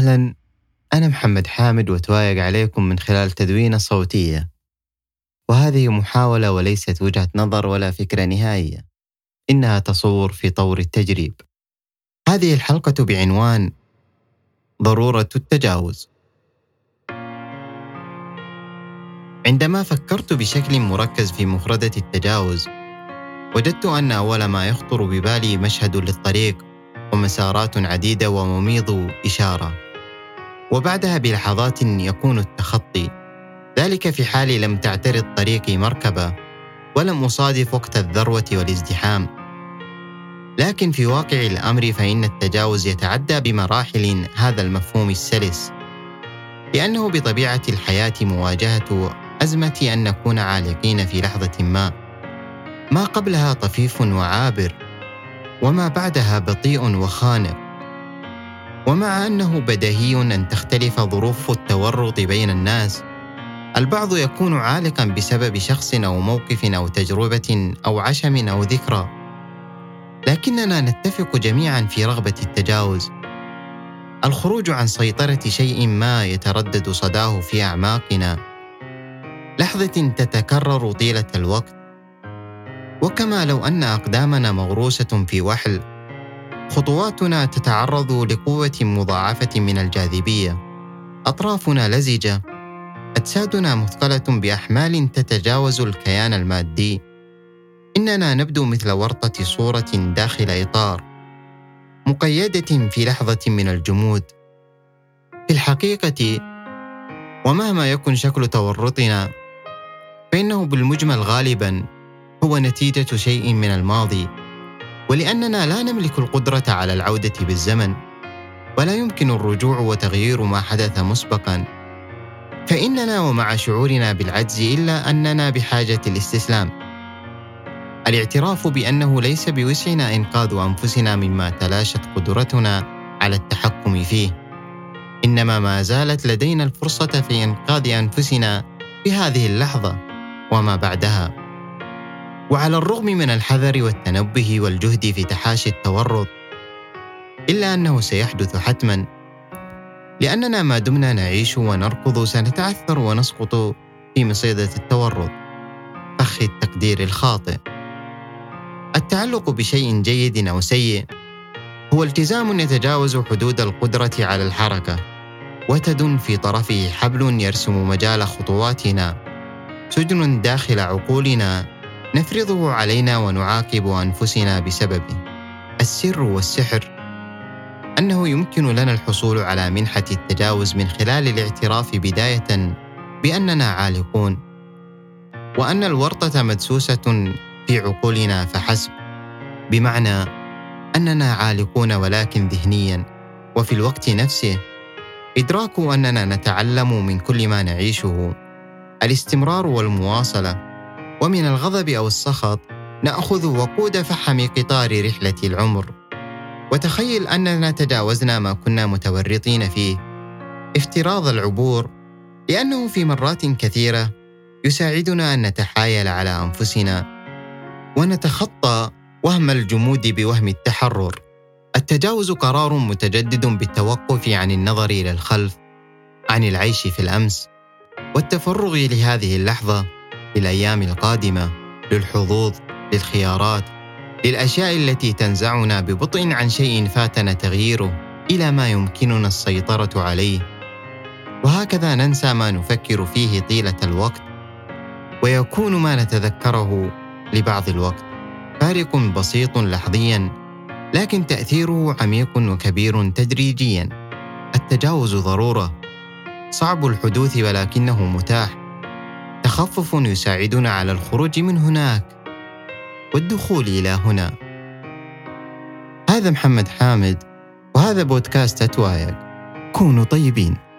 أهلا. أنا محمد حامد وتوايق عليكم من خلال تدوينة صوتية. وهذه محاولة وليست وجهة نظر ولا فكرة نهائية. إنها تصور في طور التجريب. هذه الحلقة بعنوان ضرورة التجاوز. عندما فكرت بشكل مركز في مفردة التجاوز وجدت أن أول ما يخطر ببالي مشهد للطريق ومسارات عديدة ومميض إشارة. وبعدها بلحظات يكون التخطي. ذلك في حال لم تعترض طريقي مركبة ولم أصادف وقت الذروة والازدحام. لكن في واقع الأمر فإن التجاوز يتعدى بمراحل هذا المفهوم السلس. لأنه بطبيعة الحياة مواجهة أزمة أن نكون عالقين في لحظة ما. ما قبلها طفيف وعابر وما بعدها بطيء وخانق. ومع أنه بديهي أن تختلف ظروف التورط بين الناس البعض يكون عالقا بسبب شخص أو موقف أو تجربة أو عشم أو ذكرى. لكننا نتفق جميعا في رغبة التجاوز. الخروج عن سيطرة شيء ما يتردد صداه في أعماقنا. لحظة تتكرر طيلة الوقت. وكما لو أن أقدامنا مغروسه في وحل خطواتنا تتعرض لقوة مضاعفة من الجاذبية. أطرافنا لزجة. أجسادنا مثقلة بأحمال تتجاوز الكيان المادي. إننا نبدو مثل ورطة صورة داخل إطار. مقيدة في لحظة من الجمود. في الحقيقة ومهما يكن شكل تورطنا فإنه بالمجمل غالبا هو نتيجة شيء من الماضي. ولأننا لا نملك القدرة على العودة بالزمن ولا يمكن الرجوع وتغيير ما حدث مسبقا. فإننا ومع شعورنا بالعجز إلا أننا بحاجة الاستسلام. الاعتراف بأنه ليس بوسعنا إنقاذ أنفسنا مما تلاشت قدرتنا على التحكم فيه. إنما ما زالت لدينا الفرصة في إنقاذ أنفسنا في هذه اللحظة وما بعدها. وعلى الرغم من الحذر والتنبه والجهد في تحاشي التورط إلا أنه سيحدث حتما. لأننا ما دمنا نعيش ونركض سنتعثر ونسقط في مصيدة التورط فخ التقدير الخاطئ. التعلق بشيء جيد أو سيء هو التزام يتجاوز حدود القدرة على الحركة. وتد في طرفه حبل يرسم مجال خطواتنا سجن داخل عقولنا نفرضه علينا ونعاقب أنفسنا بسببه السر والسحر. أنه يمكن لنا الحصول على منحة التجاوز من خلال الاعتراف بداية بأننا عالقون. وأن الورطة مدسوسة في عقولنا فحسب بمعنى أننا عالقون ولكن ذهنيا. وفي الوقت نفسه إدراك أننا نتعلم من كل ما نعيشه. الاستمرار والمواصلة ومن الغضب أو السخط نأخذ وقود فحم قطار رحلة العمر. وتخيل أننا تجاوزنا ما كنا متورطين فيه. افتراض العبور لأنه في مرات كثيرة يساعدنا أن نتحايل على أنفسنا. ونتخطى وهم الجمود بوهم التحرر. التجاوز قرار متجدد بالتوقف عن النظر إلى الخلف عن العيش في الأمس والتفرغ لهذه اللحظة للأيام القادمة للحظوظ للخيارات للأشياء التي تنزعنا ببطء عن شيء فاتنا تغييره إلى ما يمكننا السيطرة عليه. وهكذا ننسى ما نفكر فيه طيلة الوقت ويكون ما نتذكره لبعض الوقت. فارق بسيط لحظيا لكن تأثيره عميق وكبير تدريجيا. التجاوز ضرورة. صعب الحدوث ولكنه متاح. تخفف يساعدنا على الخروج من هناك والدخول إلى هنا. هذا محمد حامد وهذا بودكاست اتوايق كونوا طيبين.